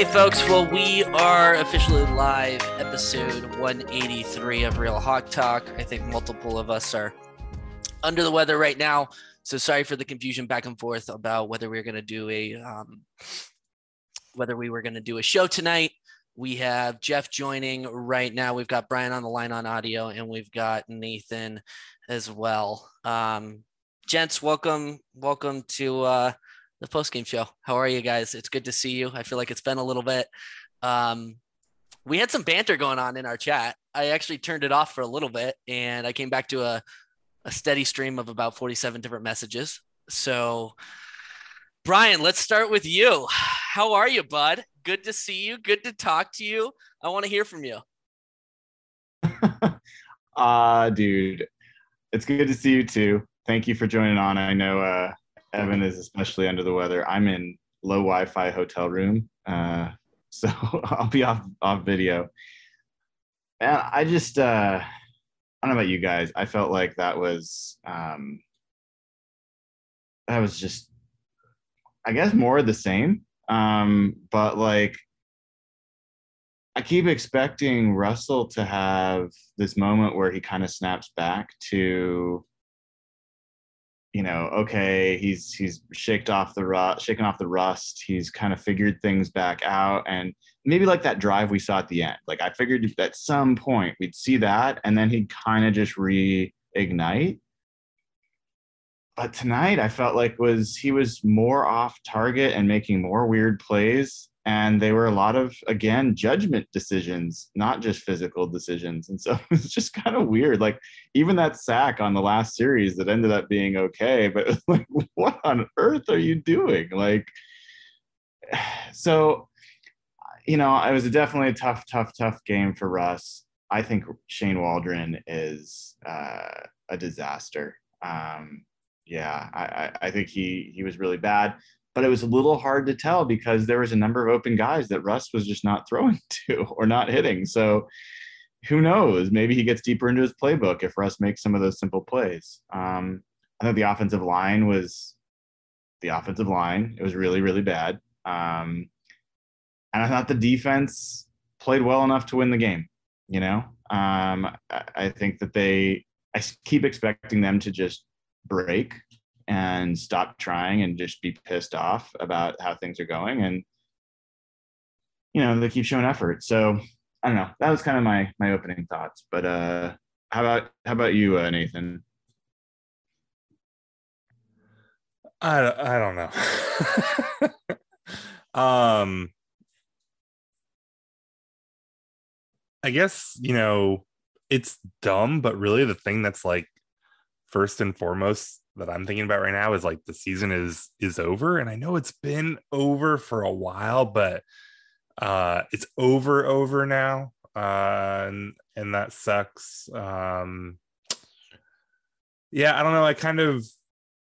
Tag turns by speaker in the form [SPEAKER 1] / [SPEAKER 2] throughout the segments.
[SPEAKER 1] Hey, folks. Well, we are officially live, episode 183 of Real Hawk Talk. I think multiple of us are under the weather right now. So sorry for the confusion back and forth about whether we are going to do a um, whether we were going to do a show tonight. We have Jeff joining right now. We've got Brian on the line on audio, and we've got Nathan as well. Um, gents, welcome, welcome to uh, the post game show. How are you guys? It's good to see you. I feel like it's been a little bit. Um, we had some banter going on in our chat. I actually turned it off for a little bit, and I came back to a a steady stream of about 47 different messages. So, Brian, let's start with you. How are you, bud? Good to see you. Good to talk to you. I want to hear from you.
[SPEAKER 2] uh, dude, it's good to see you too. Thank you for joining on. I know uh, Evan is especially under the weather. I'm in low Wi-Fi hotel room, uh, so I'll be off off video. And I just uh, I don't know about you guys. I felt like that was um, that was just I guess more of the same. Um, but like I keep expecting Russell to have this moment where he kind of snaps back to you know, okay, he's he's shaked off the rust, shaken off the rust. He's kind of figured things back out, and maybe like that drive we saw at the end. Like I figured at some point we'd see that, and then he'd kind of just reignite. But tonight, I felt like was he was more off target and making more weird plays, and they were a lot of again judgment decisions not just physical decisions. And so it's just kind of weird. Like even that sack on the last series that ended up being okay but like what on earth are you doing? Like so you know it was definitely a tough tough tough game for russ. I think shane waldron is uh, a disaster. Um, yeah I, I think he he was really bad but it was a little hard to tell because there was a number of open guys that Russ was just not throwing to or not hitting. So who knows? Maybe he gets deeper into his playbook if Russ makes some of those simple plays. Um, I thought the offensive line was the offensive line. It was really, really bad. Um, and I thought the defense played well enough to win the game. You know, um, I, I think that they I keep expecting them to just break and stop trying and just be pissed off about how things are going. And, you know, they keep showing effort. So I don't know. That was kind of my, my opening thoughts, but, uh, how about, how about you, uh, Nathan?
[SPEAKER 3] I, I don't know. um, I guess, you know, it's dumb, but really the thing that's like first and foremost that I'm thinking about right now is like the season is is over. And I know it's been over for a while, but uh it's over over now. Uh and, and that sucks. Um yeah, I don't know. I kind of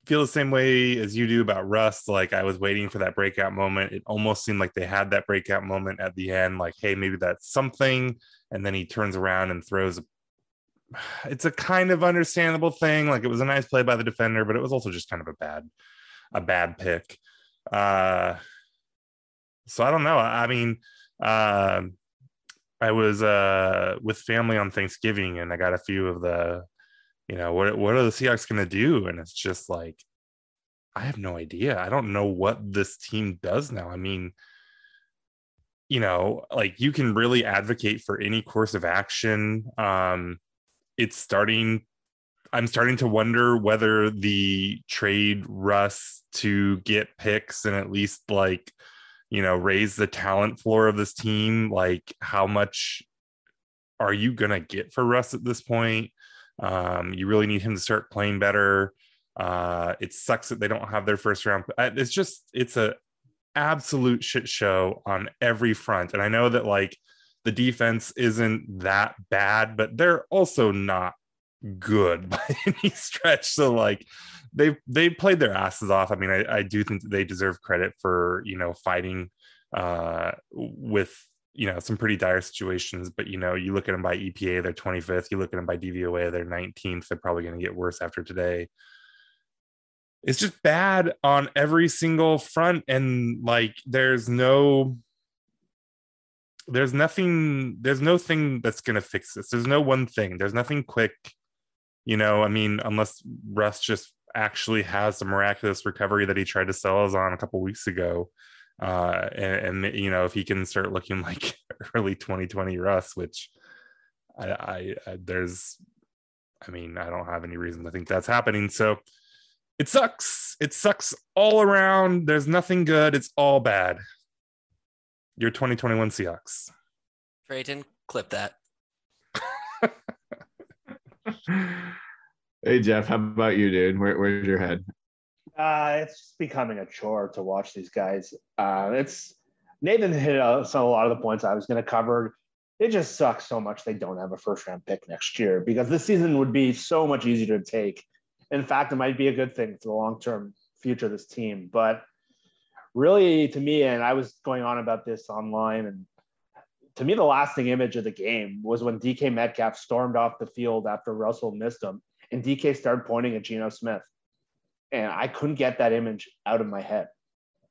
[SPEAKER 3] feel the same way as you do about Russ Like I was waiting for that breakout moment. It almost seemed like they had that breakout moment at the end. Like, hey, maybe that's something. And then he turns around and throws. A, it's a kind of understandable thing. Like it was a nice play by the defender, but it was also just kind of a bad, a bad pick. Uh, so I don't know. I mean, uh, I was uh, with family on Thanksgiving, and I got a few of the you know what what are the Seahawks going to do? And it's just like I have no idea. I don't know what this team does now. I mean, you know, like you can really advocate for any course of action. Um, it's starting. I'm starting to wonder whether the trade Russ to get picks and at least like, you know, raise the talent floor of this team. Like, how much are you gonna get for Russ at this point? Um, you really need him to start playing better. Uh, it sucks that they don't have their first round. It's just it's a absolute shit show on every front. And I know that like the defense isn't that bad, but they're also not good by any stretch. So like they they played their asses off. I mean, I, I do think they deserve credit for you know fighting uh, with you know some pretty dire situations. But you know you look at them by epa they're 25th you look at them by dvoa they're 19th they're probably going to get worse after today. It's just bad on every single front. And like there's no there's nothing there's no thing that's going to fix this there's no one thing there's nothing quick you know i mean unless russ just actually has the miraculous recovery that he tried to sell us on a couple weeks ago uh, and, and, you know if he can start looking like early 2020 Russ, which I, I, I, there's, I mean I don't have any reason to think that's happening. So it sucks. It sucks all around. There's nothing good. It's all bad. Your 2021 Seahawks.
[SPEAKER 1] Drayton, clip that.
[SPEAKER 2] hey Jeff, how about you, dude? Where, where's your head?
[SPEAKER 4] Uh, it's becoming a chore to watch these guys. Uh, it's Nathan hit uh, some a lot of the points I was going to cover. It just sucks so much they don't have a first round pick next year because this season would be so much easier to take. In fact, it might be a good thing for the long term future of this team. But really, to me, and I was going on about this online, and to me, the lasting image of the game was when DK Metcalf stormed off the field after Russell missed him, and DK started pointing at Geno Smith and I couldn't get that image out of my head.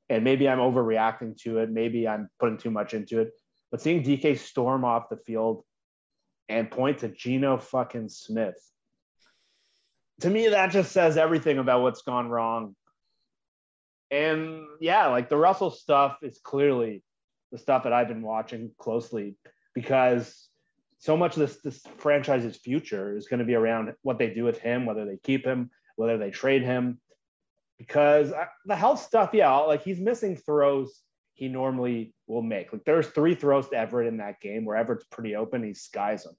[SPEAKER 4] And maybe I'm overreacting to it. Maybe I'm putting too much into it. But seeing DK storm off the field and point to Geno fucking Smith, to me, that just says everything about what's gone wrong. And yeah, like the Russell stuff is clearly the stuff that I've been watching closely because so much of this this franchise's future is going to be around what they do with him, whether they keep him, whether they trade him because the health stuff, yeah, like he's missing throws he normally will make. Like there's three throws to Everett in that game where Everett's pretty open, he skies them.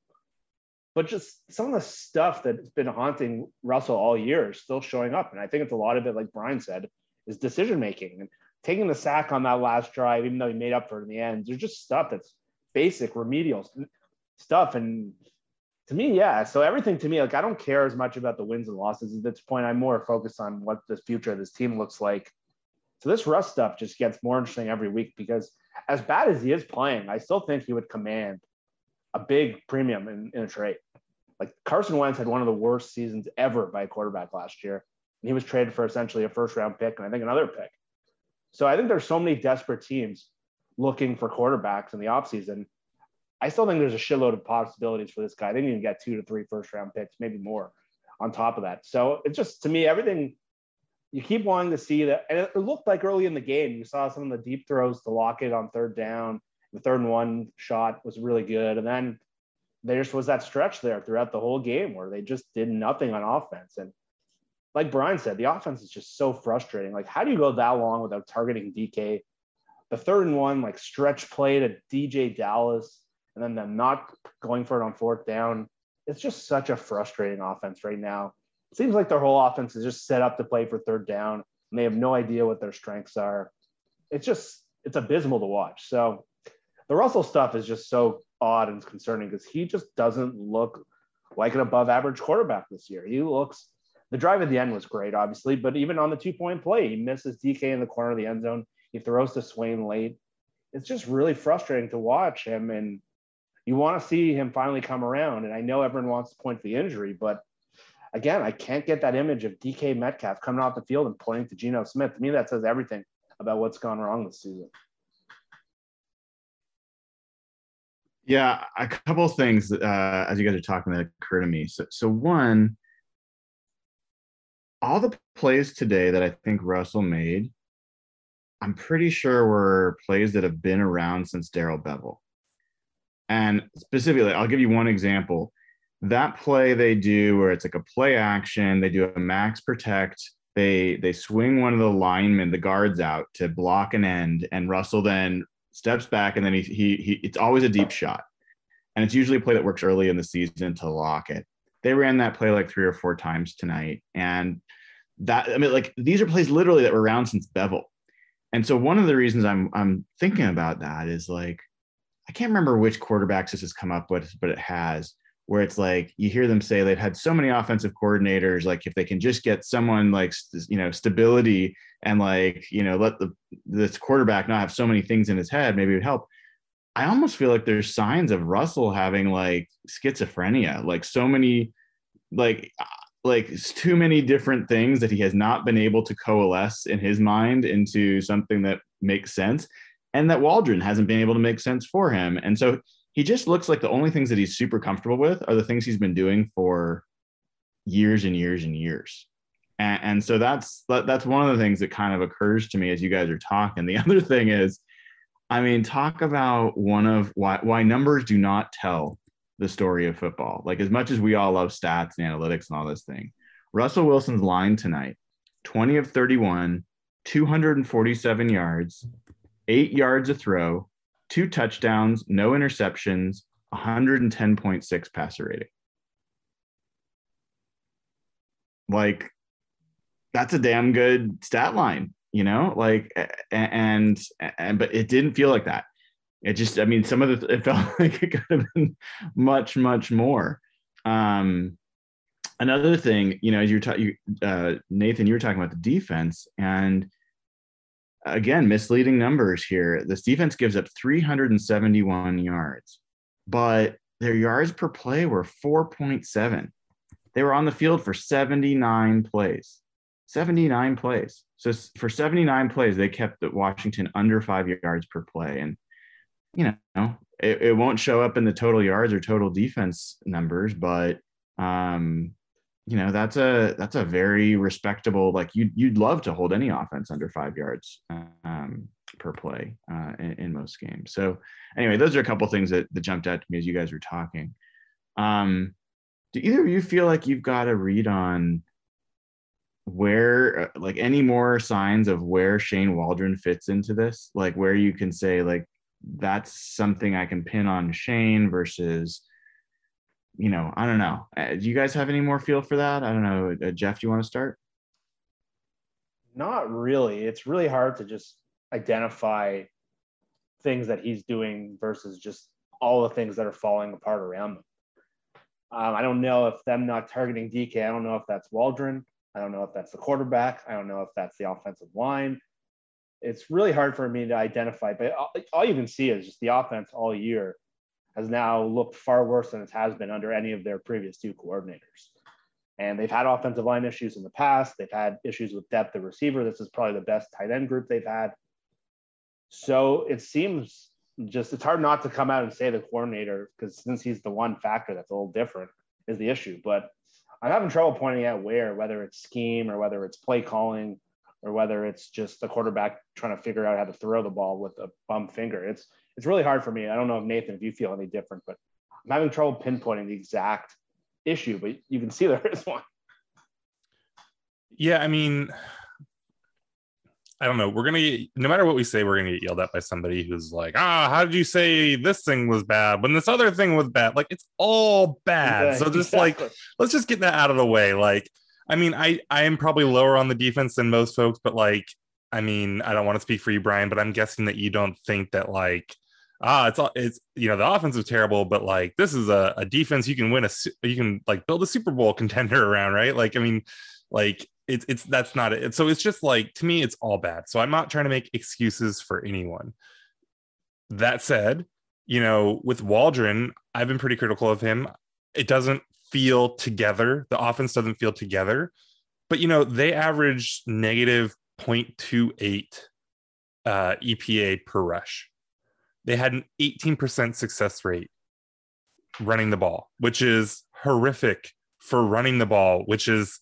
[SPEAKER 4] But just some of the stuff that's been haunting Russell all year is still showing up. And I think it's a lot of it, like Brian said, is decision making and taking the sack on that last drive, even though he made up for it in the end. There's just stuff that's basic remedial stuff. And to me, yeah. So everything to me, like I don't care as much about the wins and losses at this point. I'm more focused on what the future of this team looks like. So this Russ stuff just gets more interesting every week because as bad as he is playing, I still think he would command a big premium in, in a trade. Like Carson Wentz had one of the worst seasons ever by a quarterback last year. He was traded for essentially a first round pick and I think another pick. So I think there's so many desperate teams looking for quarterbacks in the offseason I still think there's a shitload of possibilities for this guy. They need to get two to three first round picks, maybe more, on top of that. So it's just to me everything you keep wanting to see that, and it looked like early in the game you saw some of the deep throws to Lockett on third down. The third and one shot was really good, and then there just was that stretch there throughout the whole game where they just did nothing on offense. And like Brian said, the offense is just so frustrating. Like, how do you go that long without targeting DK? The third and one, like stretch play to DeeJay Dallas, and then them not going for it on fourth down. It's just such a frustrating offense right now. It seems like their whole offense is just set up to play for third down, and they have no idea what their strengths are. It's just it's abysmal to watch. So the Russell stuff is just so odd and concerning because he just doesn't look like an above average quarterback this year. He looks the drive at the end was great, obviously, but even on the two point play, he misses DK in the corner of the end zone. He throws to Swain late. It's just really frustrating to watch him. And you want to see him finally come around. And I know everyone wants to point to the injury, but again, I can't get that image of DK Metcalf coming off the field and pointing to Geno Smith. To me, that says everything about what's gone wrong this season.
[SPEAKER 2] Yeah, a couple of things uh, as you guys are talking that occur to me. So, so one, all the plays today that I think Russell made, I'm pretty sure were plays that have been around since Darrell Bevell. And specifically, I'll give you one example. That play they do where it's like a play action, they do a max protect, they they swing one of the linemen, the guards out to block an end, and Russell then steps back and then he, he, he it's always a deep shot. And it's usually a play that works early in the season to Lockett. They ran that play like three or four times tonight. And that, I mean, like these are plays literally that were around since Bevell. And so one of the reasons I'm I'm thinking about that is like, I can't remember which quarterbacks this has come up with, but it has where it's like you hear them say they've had so many offensive coordinators like if they can just get someone like you know stability and like you know let the this quarterback not have so many things in his head maybe it would help i almost feel like there's signs of russell having like schizophrenia like so many like uh, like it's too many different things that he has not been able to coalesce in his mind into something that makes sense and that waldron hasn't been able to make sense for him and so he just looks like the only things that he's super comfortable with are the things he's been doing for years and years and years. And, and so that's that, that's one of the things that kind of occurs to me as you guys are talking. The other thing is, I mean, talk about one of why why numbers do not tell the story of football. Like as much as we all love stats and analytics and all this thing, Russell Wilson's line tonight, 20 of 31, 247 yards, eight yards a throw, two touchdowns, no interceptions, 110.6 passer rating. Like, that's a damn good stat line, you know? Like, and, and, but it didn't feel like that. It just, I mean, some of the, it felt like it could have been much, much more. Um, another thing, you know, as you're talking, uh, Nathan, you were talking about the defense and, again, misleading numbers here. This defense gives up 371 yards, but their yards per play were 4.7. They were on the field for 79 plays. 79 plays. So for 79 plays, they kept the Washington under five yards per play. And, you know, it, it won't show up in the total yards or total defense numbers, but um, you know that's a that's a very respectable like you'd you'd love to hold any offense under five yards um, per play uh, in, in, most games. So anyway, those are a couple things that, that jumped out to me as you guys were talking. Um, do either of you feel like you've got a read on where uh, like any more signs of where Shane Waldron fits into this? Like where you can say like that's something I can pin on Shane versus you know, I don't know. Uh, do you guys have any more feel for that? I don't know. Uh, Jeff, do you want to start?
[SPEAKER 4] Not really. It's really hard to just identify things that he's doing versus just all the things that are falling apart around him. Um, I don't know if them not targeting DK. I don't know if that's Waldron. I don't know if that's the quarterback. I don't know if that's the offensive line. It's really hard for me to identify, but all, you can see is just the offense all year has now looked far worse than it has been under any of their previous two coordinators. And they've had offensive line issues in the past. They've had issues with depth of receiver. This is probably the best tight end group they've had. So it seems just it's hard not to come out and say the coordinator because since he's the one factor that's a little different is the issue. But I'm having trouble pointing out where, whether it's scheme or whether it's play calling or whether it's just the quarterback trying to figure out how to throw the ball with a bum finger. It's it's really hard for me. I don't know if Nathan, if you feel any different, but I'm having trouble pinpointing the exact issue, but you can see there is one.
[SPEAKER 3] Yeah, I mean, I don't know. We're gonna get no matter what we say, we're gonna get yelled at by somebody who's like, ah, how did you say this thing was bad when this other thing was bad? Like it's all bad.
[SPEAKER 4] Yeah,
[SPEAKER 3] so just
[SPEAKER 4] exactly.
[SPEAKER 3] like let's just get that out of the way. Like, I mean, I I am probably lower on the defense than most folks, but like, I mean, I don't want to speak for you, Brian, but I'm guessing that you don't think that like ah, it's all it's you know the offense is terrible, but like this is a, a defense you can win a you can like build a Super Bowl contender around, right? Like, I mean, like it's it's that's not it. So it's just like to me, it's all bad. So I'm not trying to make excuses for anyone. That said, you know, with Waldron, I've been pretty critical of him. It doesn't feel together. The offense doesn't feel together. But you know, they average negative 0.28 uh, EPA per rush. They had an 18% success rate running the ball, which is horrific for running the ball, which is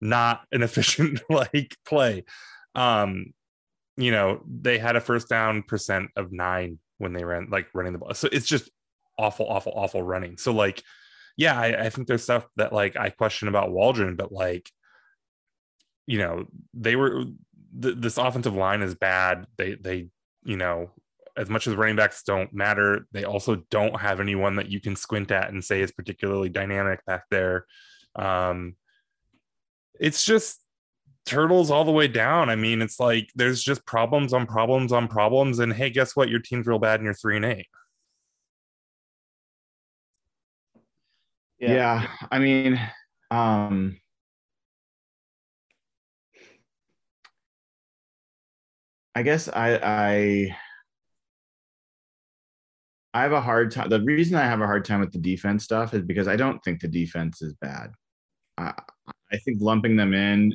[SPEAKER 3] not an efficient like play. Um, you know, they had a first down percent of nine when they ran like running the ball. So it's just awful, awful, awful running. So like, yeah, I, I think there's stuff that like I question about Waldron, but like, you know, they were th- this offensive line is bad. They they you know as much as running backs don't matter, they also don't have anyone that you can squint at and say is particularly dynamic back there. Um, it's just turtles all the way down. I mean, it's like there's just problems on problems on problems. And hey, guess what? Your team's real bad and you're three and eight.
[SPEAKER 2] Yeah. yeah I mean, um, I guess I, I, I have a hard time. The reason I have a hard time with the defense stuff is because I don't think the defense is bad. I, I think lumping them in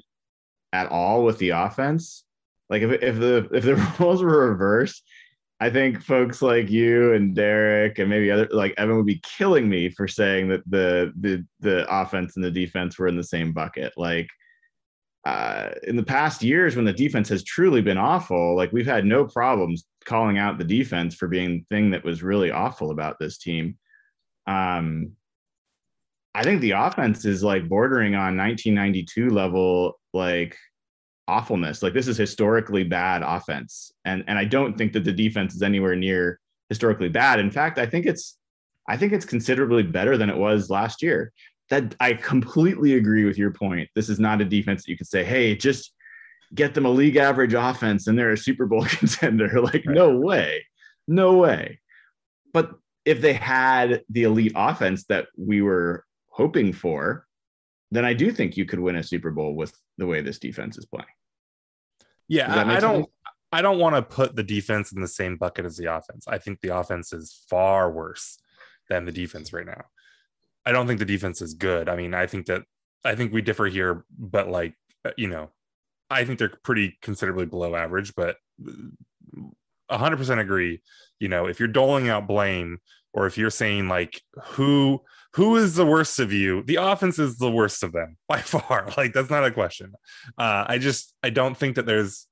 [SPEAKER 2] at all with the offense, like if if the if the roles were reversed, I think folks like you and Derek and maybe other like Evan would be killing me for saying that the the the offense and the defense were in the same bucket. Like uh, in the past years when the defense has truly been awful, like we've had no problems calling out the defense for being the thing that was really awful about this team. Um, I think the offense is like bordering on 1992 level, like awfulness. Like this is historically bad offense, and and I don't think that the defense is anywhere near historically bad. In fact, I think it's I think it's considerably better than it was last year. That I completely agree with your point. This is not a defense that you could say, hey, just get them a league average offense and they're a Super Bowl contender. Like,
[SPEAKER 3] Right.
[SPEAKER 2] no way, no way. But if they had the elite offense that we were hoping for, then I do think you could win a Super Bowl with the way this defense is playing.
[SPEAKER 3] Yeah, I, I don't? I don't want to put the defense in the same bucket as the offense. I think the offense is far worse than the defense right now. I don't think the defense is good. I mean, I think that I think we differ here, but like uh, you know, I think they're pretty considerably below average, but 100% agree. You know, if you're doling out blame or if you're saying like who who is the worst of you, the offense is the worst of them by far. Like that's not a question. Uh, I just I don't think that there's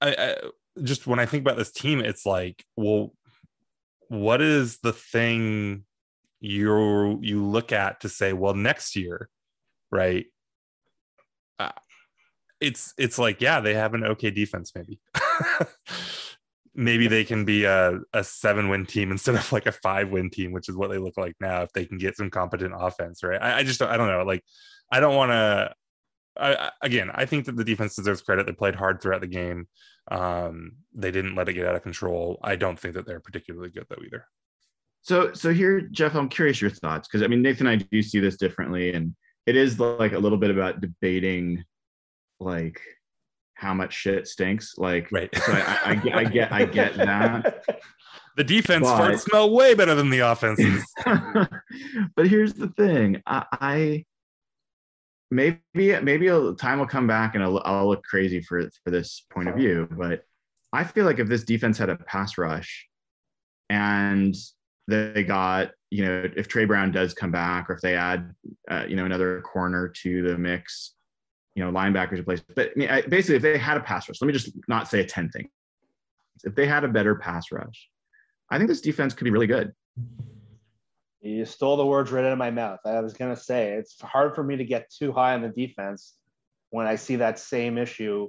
[SPEAKER 3] I, I just when I think about this team, it's like, well, what is the thing you you look at to say, well, next year, right? Uh, it's it's like, yeah, they have an okay defense, maybe. maybe they can be a, a seven win team instead of like a five win team, which is what they look like now if they can get some competent offense, right? I, I just I don't know. Like I don't want to I, again, I think that the defense deserves credit. They played hard throughout the game. Um, they didn't let it get out of control. I don't think that they're particularly good though either.
[SPEAKER 2] So, so here, Jeff, I'm curious your thoughts because I mean, Nathan and I do see this differently, and it is like a little bit about debating, like how much shit stinks. Like,
[SPEAKER 3] Right.
[SPEAKER 2] so I, I, I get, I get, I get that.
[SPEAKER 3] The defense
[SPEAKER 2] But-
[SPEAKER 3] farts smell way better than the offenses.
[SPEAKER 2] but here's the thing, I, I maybe maybe a time will come back and I'll, I'll look crazy for for this point of view, but I feel like if this defense had a pass rush and they got you know, if Tre Brown does come back, or if they add, uh, you know, another corner to the mix, you know, linebackers in place. But I mean, I, basically, if they had a pass rush, let me just not say a ten thing. If they had a better pass rush, I think this defense could be really good.
[SPEAKER 4] You stole the words right out of my mouth. I was going to say it's hard for me to get too high on the defense when I see that same issue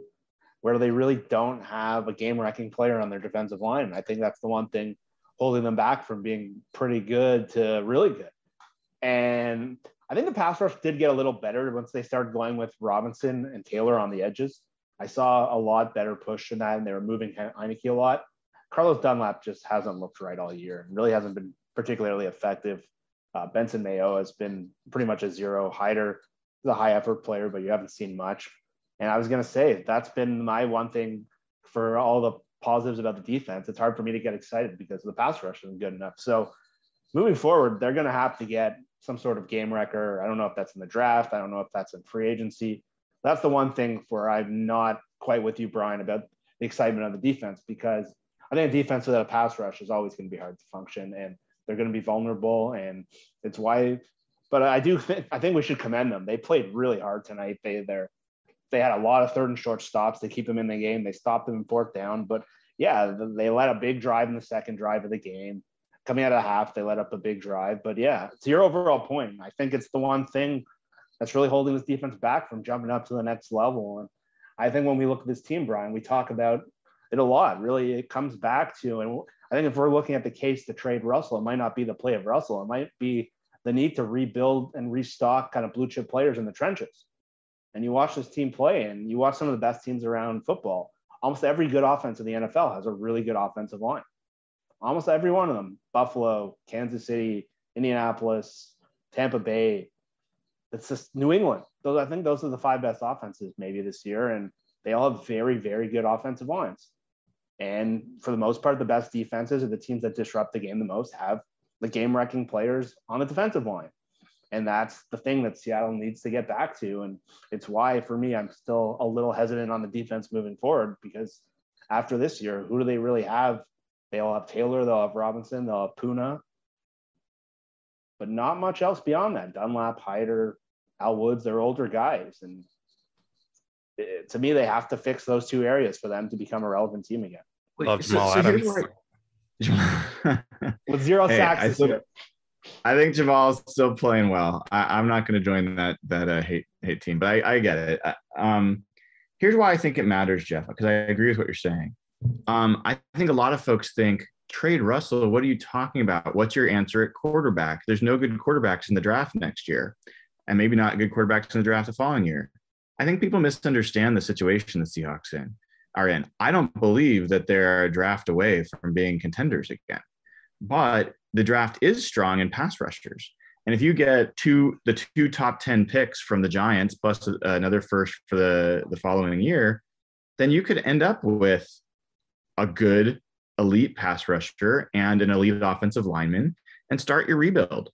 [SPEAKER 4] where they really don't have a game wrecking player on their defensive line. I think that's the one thing holding them back from being pretty good to really good. And I think the pass rush did get a little better once they started going with Robinson and Taylor on the edges. I saw a lot better push in that, and they were moving Heinicke a lot. Carlos Dunlap just hasn't looked right all year and really hasn't been particularly effective. Uh, Benson Mayowa has been pretty much a zero. Hyder is a high effort player, but you haven't seen much. And I was going to say that's been my one thing for all the positives about the defense. It's hard for me to get excited because the pass rush isn't good enough. So moving forward, they're going to have to get some sort of game wrecker. I don't know if that's in the draft. I don't know if that's in free agency. That's the one thing where I'm not quite with you, Brian, about the excitement of the defense because I think a defense without a pass rush is always going to be hard to function. And they're going to be vulnerable, and it's why. But I do think I think we should commend them. They played really hard tonight. They they're, they had a lot of third and short stops They keep them in the game. They stopped them in fourth down, but yeah, they let a big drive in the second drive of the game. Coming out of the half, they let up a big drive. But yeah, to your overall point, I think it's the one thing that's really holding this defense back from jumping up to the next level. And I think when we look at this team, Brian, we talk about it a lot. Really, it comes back to, and I think if we're looking at the case to trade Russell, it might not be the play of Russell. It might be the need to rebuild and restock kind of blue chip players in the trenches. And you watch this team play, and you watch some of the best teams around football. Almost every good offense in the NFL has a really good offensive line. Almost every one of them Buffalo, Kansas City, Indianapolis, Tampa Bay. It's just New England. Those I think those are the five best offenses maybe this year, and they all have very, very good offensive lines. And for the most part, the best defenses are the teams that disrupt the game the most have the game wrecking players on the defensive line. And that's the thing that Seattle needs to get back to. And it's why, for me, I'm still a little hesitant on the defense moving forward because after this year, who do they really have? They'll have Taylor, they'll have Robinson, they'll have Poona, but not much else beyond that. Dunlap, Hyder, Al Woods, they're older guys. And it, to me, they have to fix those two areas for them to become a relevant team again.
[SPEAKER 3] Wait, Love Jamal so, so Adams.
[SPEAKER 4] With zero hey, sacks I,
[SPEAKER 2] still, I think Jamal's still playing well. I, am not going to join that that uh, hate hate team, but I, I get it. Um, here's why I think it matters, Jeff, because I agree with what you're saying. Um, I think a lot of folks think trade Russell. What are you talking about? What's your answer at quarterback? There's no good quarterbacks in the draft next year, and maybe not good quarterbacks in the draft the following year. I think people misunderstand the situation the Seahawks in are in. I don't believe that they're a draft away from being contenders again, but the draft is strong in pass rushers. And if you get two the two top 10 picks from the Giants plus another first for the the following year, then you could end up with a good elite pass rusher and an elite offensive lineman and start your rebuild.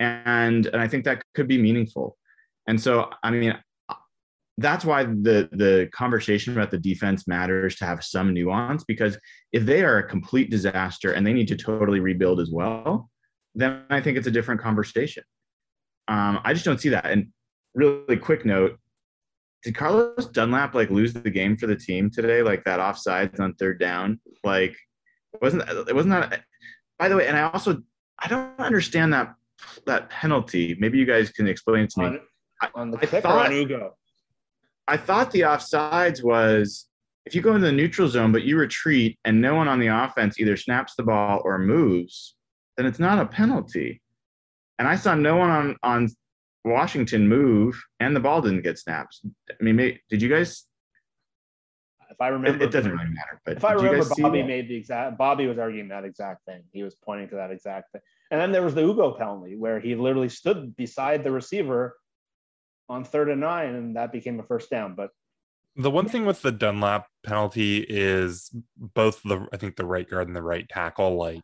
[SPEAKER 2] And and I think that could be meaningful. And so I mean that's why the the conversation about the defense matters to have some nuance because if they are a complete disaster and they need to totally rebuild as well then i think it's a different conversation um, i just don't see that and really quick note did carlos dunlap like lose the game for the team today like that offsides on third down like wasn't it wasn't that by the way and i also i don't understand that that penalty maybe you guys can explain to me
[SPEAKER 4] on, on the kicker on Ugo.
[SPEAKER 2] I thought the offsides was if you go into the neutral zone but you retreat and no one on the offense either snaps the ball or moves, then it's not a penalty. And I saw no one on on Washington move, and the ball didn't get snapped. I mean, did you guys?
[SPEAKER 4] If I remember,
[SPEAKER 2] it, it doesn't really matter. But
[SPEAKER 4] if I remember, Bobby made the exact. Bobby was arguing that exact thing. He was pointing to that exact thing. And then there was the Ugo penalty where he literally stood beside the receiver on third and nine, and that became a first down. But
[SPEAKER 3] the one thing with the Dunlap penalty is both the I think the right guard and the right tackle like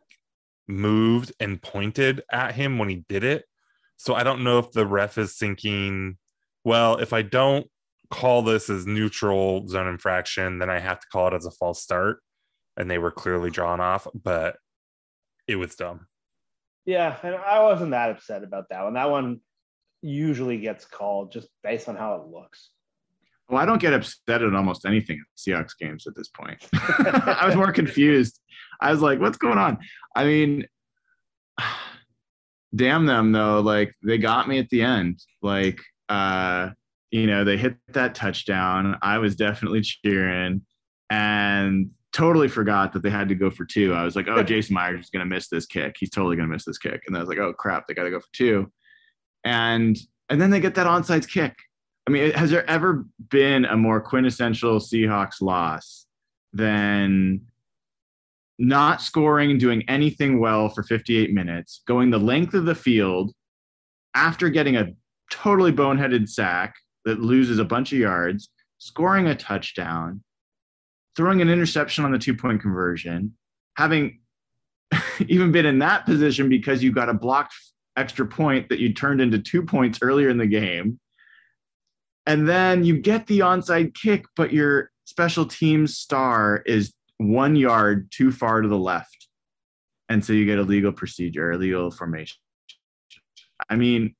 [SPEAKER 3] moved and pointed at him when he did it. So I don't know if the ref is thinking, well, if I don't call this as neutral zone infraction, then I have to call it as a false start. And they were clearly drawn off, but it was dumb.
[SPEAKER 4] Yeah, and I wasn't that upset about that one. That one usually gets called just based on how it looks.
[SPEAKER 2] Well, I don't get upset at almost anything in Seahawks games at this point. I was more confused. I was like, what's going on? I mean, damn them though. Like they got me at the end. Like uh, you know, they hit that touchdown. I was definitely cheering and totally forgot that they had to go for two. I was like, oh, Jason Myers is gonna miss this kick. He's totally gonna miss this kick. And I was like, oh crap, they gotta go for two. And and then they get that onside kick I mean, has there ever been a more quintessential Seahawks loss than not scoring, doing anything well for 58 minutes, going the length of the field after getting a totally boneheaded sack that loses a bunch of yards, scoring a touchdown, throwing an interception on the two point conversion, having even been in that position because you got a blocked extra point that you turned into two points earlier in the game. And then you get the onside kick, but your special teams star is one yard too far to the left. And so you get a legal procedure, a legal formation. I mean,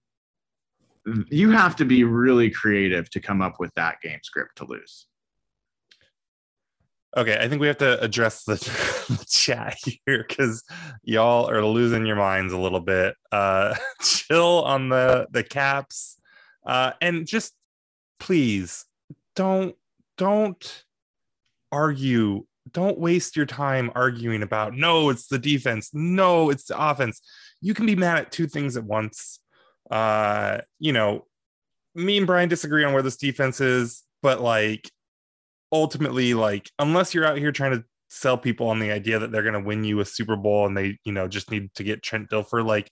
[SPEAKER 2] you have to be really creative to come up with that game script to lose.
[SPEAKER 3] Okay, I think we have to address the, the chat here because y'all are losing your minds a little bit. Uh, chill on the the caps, uh, and just please don't don't argue don't waste your time arguing about no it's the defense no it's the offense you can be mad at two things at once uh you know me and brian disagree on where this defense is but like ultimately like unless you're out here trying to sell people on the idea that they're going to win you a super bowl and they you know just need to get trent dilfer like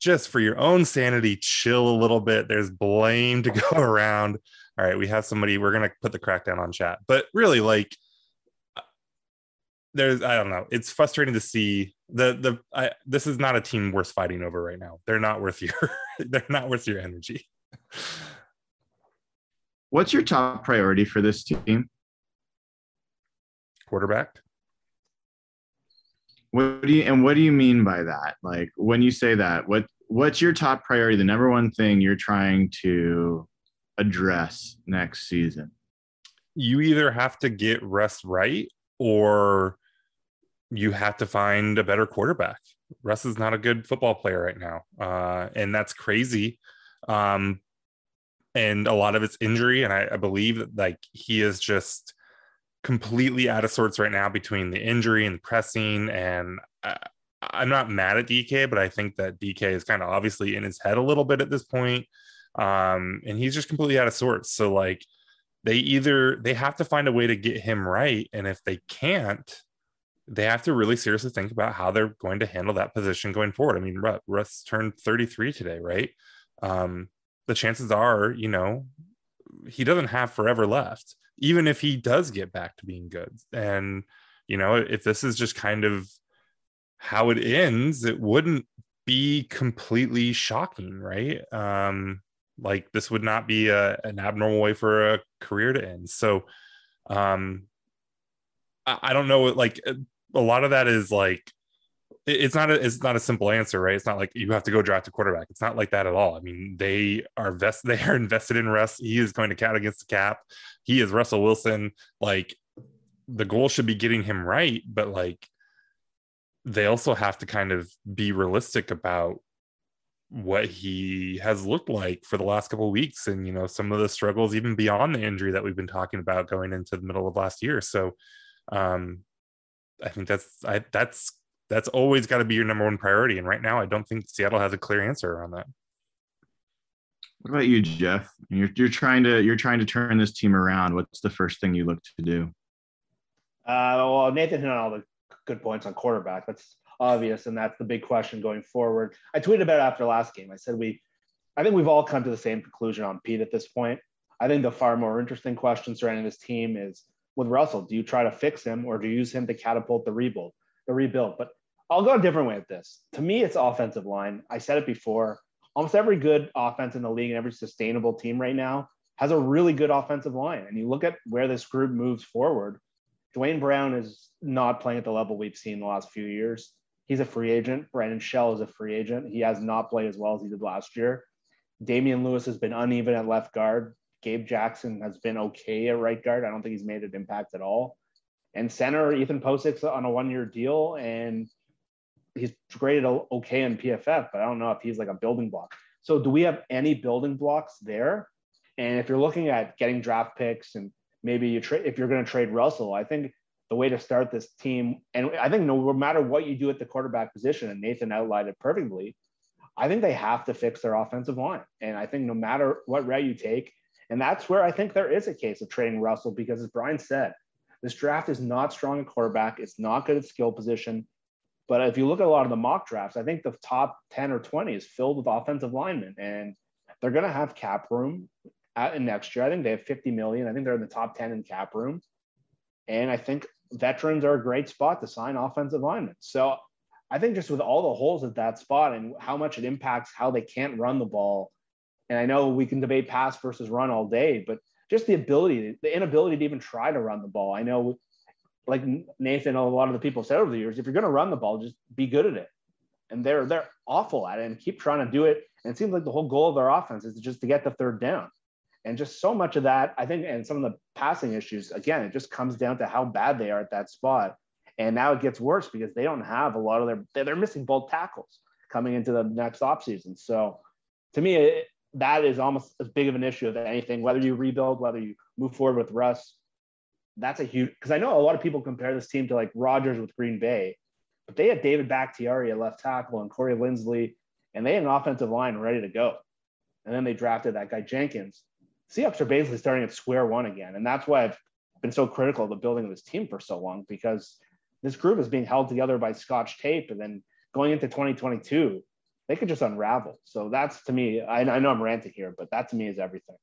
[SPEAKER 3] just for your own sanity, chill a little bit. There's blame to go around. All right, we have somebody, we're going to put the crackdown on chat. But really, like, there's, I don't know, it's frustrating to see the, the, I, this is not a team worth fighting over right now. They're not worth your, they're not worth your energy.
[SPEAKER 2] What's your top priority for this team?
[SPEAKER 3] Quarterback.
[SPEAKER 2] What do you and what do you mean by that? Like when you say that, what what's your top priority? The number one thing you're trying to address next season?
[SPEAKER 3] You either have to get Russ right or you have to find a better quarterback. Russ is not a good football player right now. Uh, and that's crazy. Um, and a lot of it's injury. And I, I believe that like he is just completely out of sorts right now between the injury and pressing. And I, I'm not mad at DK, but I think that DK is kind of obviously in his head a little bit at this point. Um, and he's just completely out of sorts. So like they either they have to find a way to get him right, and if they can't, they have to really seriously think about how they're going to handle that position going forward. I mean, Russ turned 33 today, right? Um, the chances are, you know, he doesn't have forever left even if he does get back to being good. And, you know, if this is just kind of how it ends, it wouldn't be completely shocking, right? Um, like this would not be a, an abnormal way for a career to end. So, um, I, I don't know, like a lot of that is like it's not a it's not a simple answer, right? It's not like you have to go draft a quarterback. It's not like that at all. I mean, they are vest they are invested in Russ. He is going to count against the cap. He is Russell Wilson. Like the goal should be getting him right, but like they also have to kind of be realistic about what he has looked like for the last couple weeks and you know some of the struggles even beyond the injury that we've been talking about going into the middle of last year so um i think that's i that's that's always got to be your number one priority. And right now, I don't think Seattle has a clear answer on that.
[SPEAKER 2] What about you, Jeff? You're, you're trying to you're trying to turn this team around. What's the first thing you look to do?
[SPEAKER 4] Uh, well, Nathan hit on all the good points on quarterback. That's obvious, and that's the big question going forward. I tweeted about it after last game. I said we, I think we've all come to the same conclusion on Pete at this point. I think the far more interesting question surrounding this team is with Russell. Do you try to fix him, or do you use him to catapult the rebuild? The rebuild, but I'll go a different way with this. To me, it's offensive line. I said it before. Almost every good offense in the league and every sustainable team right now has a really good offensive line. And you look at where this group moves forward. Duane Brown is not playing at the level we've seen the last few years. He's a free agent. Brandon Shell is a free agent. He has not played as well as he did last year. Damien Lewis has been uneven at left guard. Gabe Jackson has been okay at right guard. I don't think he's made an impact at all. And center Ethan Pocic's on a one-year deal, and he's graded okay in PFF, but I don't know if he's like a building block. So do we have any building blocks there? And if you're looking at getting draft picks and maybe you trade if you're going to trade Russell, I think the way to start this team, and I think no matter what you do at the quarterback position, and Nathan outlined it perfectly, I think they have to fix their offensive line. And I think no matter what route you take, and that's where I think there is a case of trading Russell because, as Brian said, this draft is not strong at quarterback. It's not good at skill position. But if you look at a lot of the mock drafts, I think the top 10 or 20 is filled with offensive linemen. And they're going to have cap room at, in next year. I think they have 50 million. I think they're in the top 10 in cap room. And I think veterans are a great spot to sign offensive linemen. So I think just with all the holes at that spot and how much it impacts how they can't run the ball. And I know we can debate pass versus run all day, but just the ability, the inability to even try to run the ball. I know like Nathan, a lot of the people said over the years, if you're going to run the ball, just be good at it. And they're they're awful at it and keep trying to do it. And it seems like the whole goal of their offense is just to get the third down. And just so much of that, I think, and some of the passing issues, again, it just comes down to how bad they are at that spot. And now it gets worse because they don't have a lot of their, they're missing both tackles coming into the next offseason. So to me, that is almost as big of an issue as anything, whether you rebuild, whether you move forward with Russ that's a huge because I know a lot of people compare this team to like Rodgers with Green Bay, but they had David Bakhtiari at left tackle and Corey Linsley, and they had an offensive line ready to go. And then they drafted that guy Jenkins. Seahawks are basically starting at square one again. And that's why I've been so critical of the building of this team for so long because this group is being held together by scotch tape. And then going into 2022, they could just unravel. So that's to me, I, I know I'm ranting here, but that to me is everything.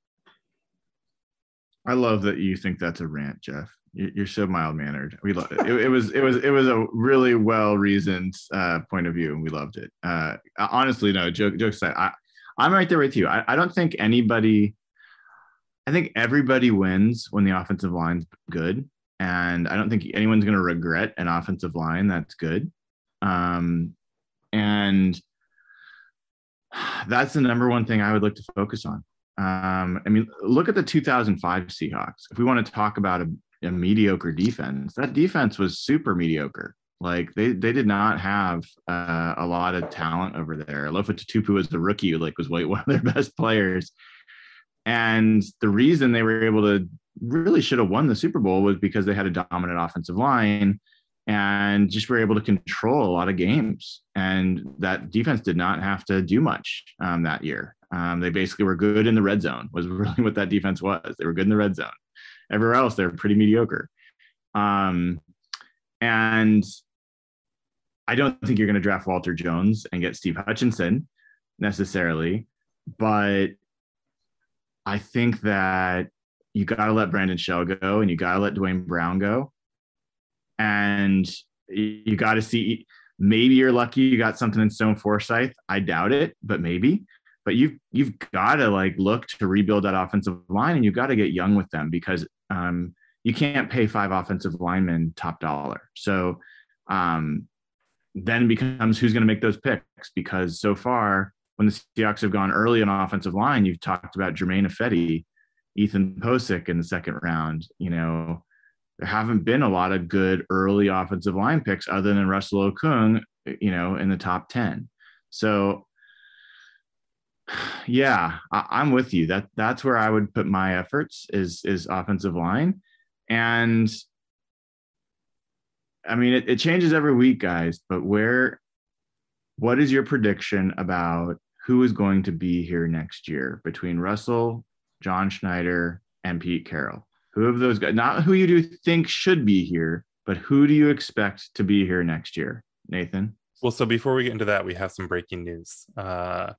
[SPEAKER 2] I love that you think that's a rant, Jeff. You're so mild mannered. We love it. it. it. was it was it was a really well reasoned uh, point of view, and we loved it. Uh, honestly, no joke. Joke aside, I I'm right there with you. I, I don't think anybody. I think everybody wins when the offensive line's good, and I don't think anyone's going to regret an offensive line that's good. Um, and that's the number one thing I would look to focus on. Um, I mean, look at the 2005 Seahawks. If we want to talk about a, a, mediocre defense, that defense was super mediocre. Like they they did not have uh, a lot of talent over there. Lofa Tatupu was the rookie, like was one of their best players. And the reason they were able to really should have won the Super Bowl was because they had a dominant offensive line and just were able to control a lot of games. And that defense did not have to do much um, that year. Um, they basically were good in the red zone, was really what that defense was. They were good in the red zone. Everywhere else, they're pretty mediocre. Um, and I don't think you're going to draft Walter Jones and get Steve Hutchinson necessarily, but I think that you got to let Brandon Shell go and you got to let Duane Brown go and you got to see maybe you're lucky you got something in Stone Forsythe. I doubt it, but maybe. But you've you've got to like look to rebuild that offensive line, and you've got to get young with them because um, you can't pay five offensive linemen top dollar. So um, then becomes who's going to make those picks because so far when the Seahawks have gone early on offensive line, you've talked about Germain Ifedi, Ethan Pocic in the second round. You know, there haven't been a lot of good early offensive line picks other than Russell Okung, you know, in the top 10. So yeah, I, am with you. That that's where I would put my efforts is is offensive line. And I mean it, it changes every week, guys, but where what is your prediction about who is going to be here next year between Russell, John Schneider, and Pete Carroll? Who of those guys, not who you do think should be here, but who do you expect to be here next year, Nathan?
[SPEAKER 3] Well, so before we get into that, we have some breaking news. Uh,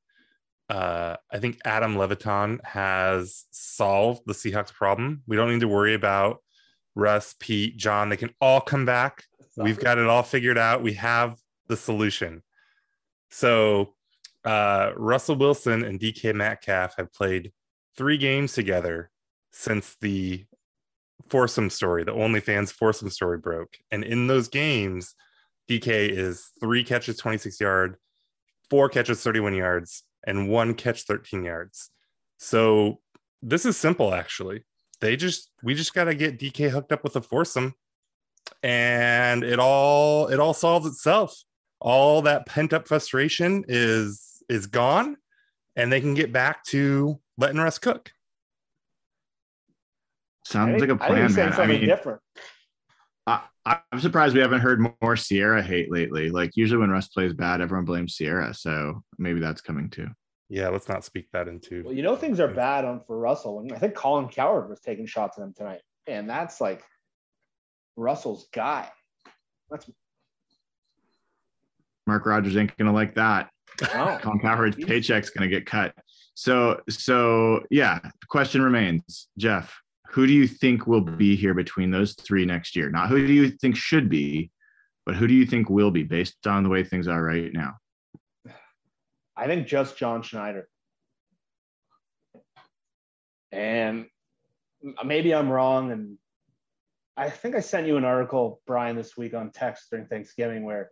[SPEAKER 3] uh, I think Adam Levitan has solved the Seahawks problem. We don't need to worry about Russ, Pete, John. They can all come back. We've got it all figured out. We have the solution. So uh, Russell Wilson and DK Metcalf have played three games together since the foursome story, the OnlyFans foursome story broke. And in those games, DK is three catches, 26 yard, four catches, 31 yards, and one catch, 13 yards. So this is simple, actually. They just we just got to get DK hooked up with a foursome, and it all it all solves itself. All that pent up frustration is is gone, and they can get back to letting Russ cook.
[SPEAKER 2] Sounds like a
[SPEAKER 4] I think
[SPEAKER 2] plan,
[SPEAKER 4] he's saying
[SPEAKER 2] man. I mean,
[SPEAKER 4] different.
[SPEAKER 2] I, I'm surprised we haven't heard more Sierra hate lately. Like usually when Russ plays bad, everyone blames Sierra. So maybe that's coming too.
[SPEAKER 3] Yeah, let's not speak that into.
[SPEAKER 4] Well, you know things are bad on for Russell. And I think Colin Cowherd was taking shots at him tonight, and that's like Russell's guy. That's
[SPEAKER 2] Mark Rogers ain't gonna like that.
[SPEAKER 4] no.
[SPEAKER 2] Colin Cowherd's paycheck's gonna get cut. So so yeah, the question remains, Jeff. Who do you think will be here between those three next year? Not who do you think should be, but who do you think will be based on the way things are right now?
[SPEAKER 4] I think just John Schneider. And maybe I'm wrong. And I think I sent you an article, Brian, this week on text during Thanksgiving where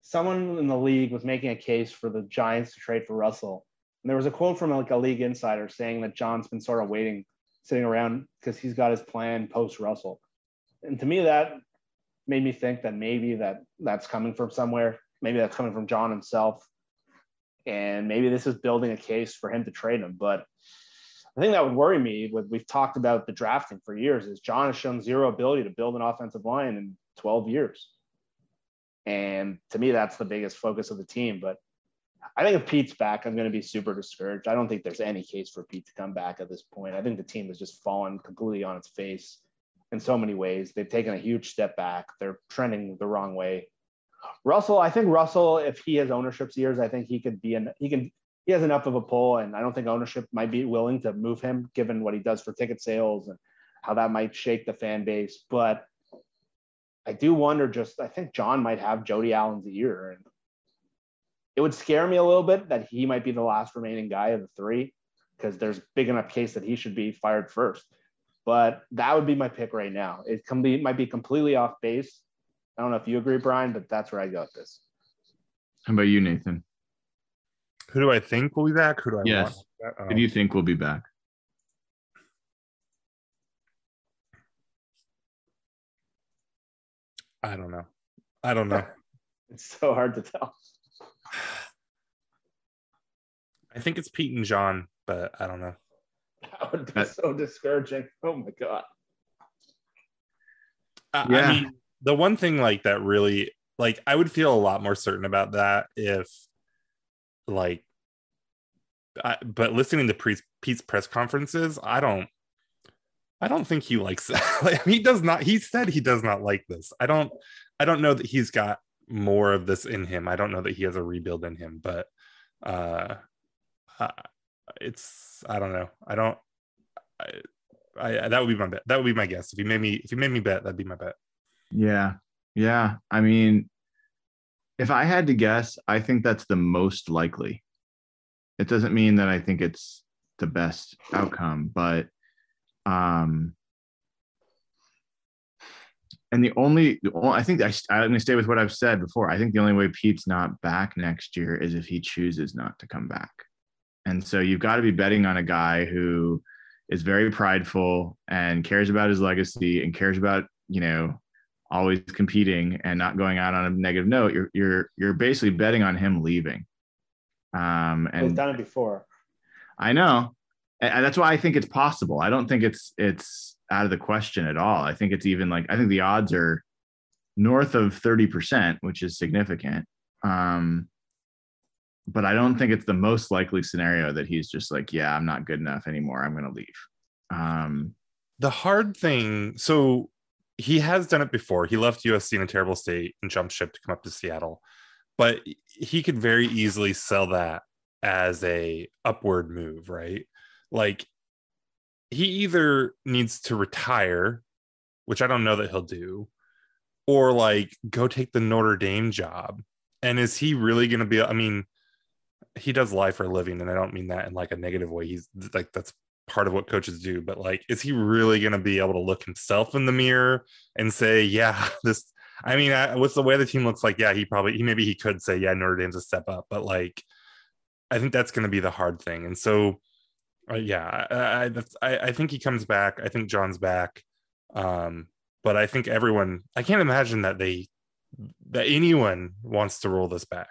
[SPEAKER 4] someone in the league was making a case for the Giants to trade for Russell. And there was a quote from like a league insider saying that John's been sort of waiting, sitting around because he's got his plan post Russell. And to me, that made me think that maybe that that's coming from somewhere. Maybe that's coming from John himself and maybe this is building a case for him to trade him. But I think that would worry me. What we've talked about the drafting for years is John has shown zero ability to build an offensive line in 12 years. And to me, that's the biggest focus of the team. But I think if Pete's back, I'm going to be super discouraged. I don't think there's any case for Pete to come back at this point. I think the team has just fallen completely on its face in so many ways. They've taken a huge step back. They're trending the wrong way. Russell, I think Russell, if he has ownership's ears, I think he could be an he can he has enough of a pull, and I don't think ownership might be willing to move him given what he does for ticket sales and how that might shake the fan base. But I do wonder just I think John might have Jody Allen's ear, and it would scare me a little bit that he might be the last remaining guy of the three because there's big enough case that he should be fired first. But that would be my pick right now. It can be might be completely off base. I don't know if you agree, Brian, but that's where I go with this.
[SPEAKER 2] How about you, Nathan?
[SPEAKER 3] Who do I think will be back? Who do I
[SPEAKER 2] Yes.
[SPEAKER 3] want?
[SPEAKER 2] Who do you think will be back?
[SPEAKER 3] I don't know. I don't know.
[SPEAKER 4] It's so hard to tell.
[SPEAKER 3] I think it's Pete and John, but I don't know.
[SPEAKER 4] That would be
[SPEAKER 2] That-
[SPEAKER 4] so discouraging. Oh my god.
[SPEAKER 3] I,
[SPEAKER 2] Yeah.
[SPEAKER 3] I mean, the one thing like that really, like, I would feel a lot more certain about that if, like, I, but listening to Pete's, Pete's press conferences, I don't, I don't think he likes that. like, he does not. He said he does not like this. I don't. I don't know that he's got more of this in him. I don't know that he has a rebuild in him, but uh, uh it's. I don't know. I don't. I, I that would be my bet. That would be my guess. If you made me, if you made me bet, that'd be my bet.
[SPEAKER 2] Yeah. Yeah. I mean, if I had to guess, I think that's the most likely. It doesn't mean that I think it's the best outcome, but um and the only, I think I, I'm going to stay with what I've said before. I think the only way Pete's not back next year is if he chooses not to come back. And so you've got to be betting on a guy who is very prideful and cares about his legacy and cares about, you know, always competing and not going out on a negative note. You're you're you're basically betting on him leaving. Um and
[SPEAKER 4] done it before.
[SPEAKER 2] I know. And that's why I think it's possible. I don't think it's it's out of the question at all. I think it's even like I think the odds are north of 30%, which is significant. Um but I don't think it's the most likely scenario that he's just like, yeah, I'm not good enough anymore. I'm going to leave. Um
[SPEAKER 3] The hard thing, so he has done it before. He left USC in a terrible state and jumped ship to come up to Seattle, but he could very easily sell that as a upward move, right? Like he either needs to retire, which I don't know that he'll do, or like go take the Notre Dame job. And is he really going to be? I mean, he does lie for a living, and I don't mean that in like a negative way. He's like that's part of what coaches do, but like, is he really going to be able to look himself in the mirror and say, "Yeah, this"? I mean, I, what's the way the team looks like? Yeah, he probably he maybe he could say, yeah, Notre Dame's a step up, but like, I think that's going to be the hard thing. And so, uh, yeah, I, I I think he comes back. I think John's back. Um, but I think everyone. I can't imagine that they that anyone wants to roll this back.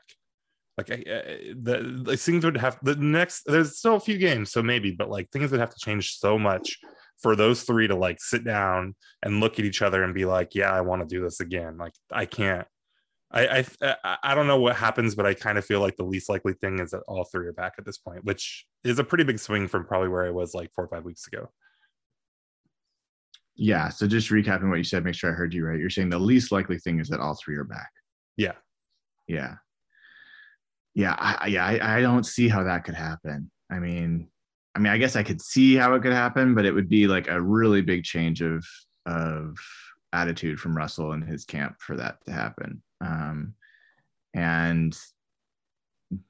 [SPEAKER 3] Like uh, the, the things would have the next. There's still a few games, so maybe, but like things would have to change so much for those three to like sit down and look at each other and be like, yeah, I want to do this again. Like I can't. I, I I don't know what happens, but I kind of feel like the least likely thing is that all three are back at this point, which is a pretty big swing from probably where I was like four or five weeks ago.
[SPEAKER 2] Yeah. So just recapping what you said, make sure I heard you right. You're saying the least likely thing is that all three are back.
[SPEAKER 3] Yeah.
[SPEAKER 2] Yeah. Yeah. I, yeah. I, I don't see how that could happen. I mean, I mean, I guess I could see how it could happen, but it would be like a really big change of of attitude from Russell and his camp for that to happen. Um, and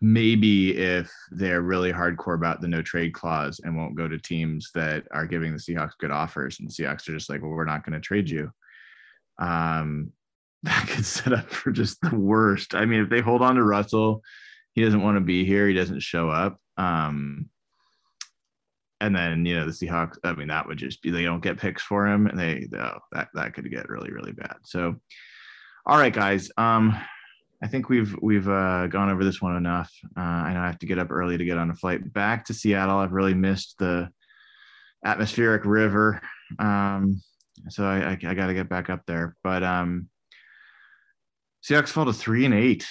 [SPEAKER 2] maybe if they're really hardcore about the no trade clause and won't go to teams that are giving the Seahawks good offers, and the Seahawks are just like, well, we're not going to trade you. Um, that could set up for just the worst. I mean, if they hold on to Russell, he doesn't want to be here. He doesn't show up. Um, and then you know the Seahawks. I mean, that would just be they don't get picks for him, and they oh, that that could get really really bad. So, all right, guys. Um, I think we've we've uh, gone over this one enough. Uh, I know I have to get up early to get on a flight back to Seattle. I've really missed the atmospheric river, um, so I, I, I got to get back up there. But um, Seahawks fall to three and eight,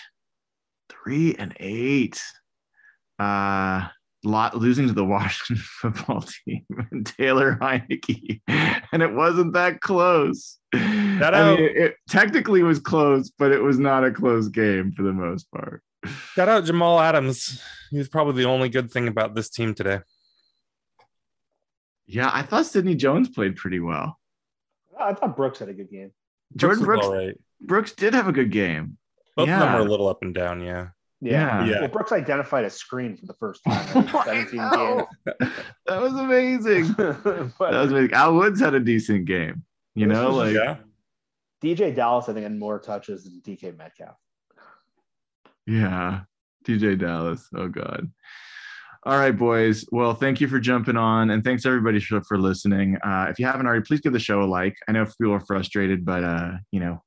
[SPEAKER 2] three and eight. Uh, lot losing to the Washington football team and Taylor Heinicke, and it wasn't that close. That I mean, it, it, technically was close, but it was not a close game for the most part.
[SPEAKER 3] Shout out Jamal Adams. He's probably the only good thing about this team today.
[SPEAKER 2] Yeah, I thought Sidney Jones played pretty well.
[SPEAKER 4] I thought Brooks had a good game.
[SPEAKER 2] Jordan Brooks, Brooks, Brooks did have a good game.
[SPEAKER 3] Both yeah. of them were a little up and down, yeah.
[SPEAKER 4] Yeah. yeah. Well, Brooks identified a screen for the first time. 17 games.
[SPEAKER 2] That was amazing. but, that was amazing. Al Woods had a decent game. You know, like
[SPEAKER 3] yeah.
[SPEAKER 4] DeeJay Dallas, I think, had more touches than DK Metcalf.
[SPEAKER 2] Yeah. DeeJay Dallas. Oh God. All right, boys. Well, thank you for jumping on, and thanks everybody for, listening. Uh, if you haven't already, please give the show a like. I know people are frustrated, but uh, you know,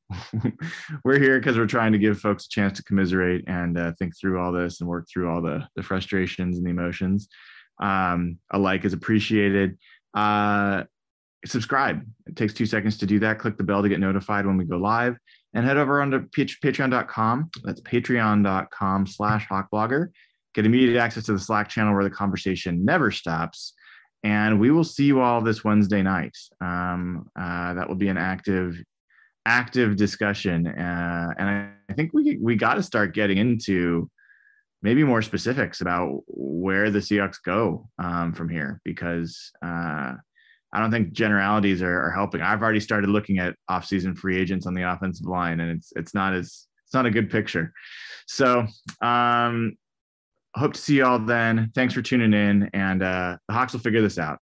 [SPEAKER 2] we're here because we're trying to give folks a chance to commiserate and uh, think through all this and work through all the the frustrations and the emotions. Um, a like is appreciated. Uh, subscribe. It takes two seconds to do that. Click the bell to get notified when we go live, and head over onto patreon.com. That's patreon.com/slash hawkblogger get immediate access to the Slack channel where the conversation never stops. And we will see you all this Wednesday night. Um, uh, that will be an active, active discussion. Uh, and I, I, think we we got to start getting into maybe more specifics about where the Seahawks go um, from here because uh, I don't think generalities are, are, helping. I've already started looking at offseason free agents on the offensive line, and it's it's not as it's not a good picture. So um, hope to see you all then. Thanks for tuning in, and uh, the Hawks will figure this out.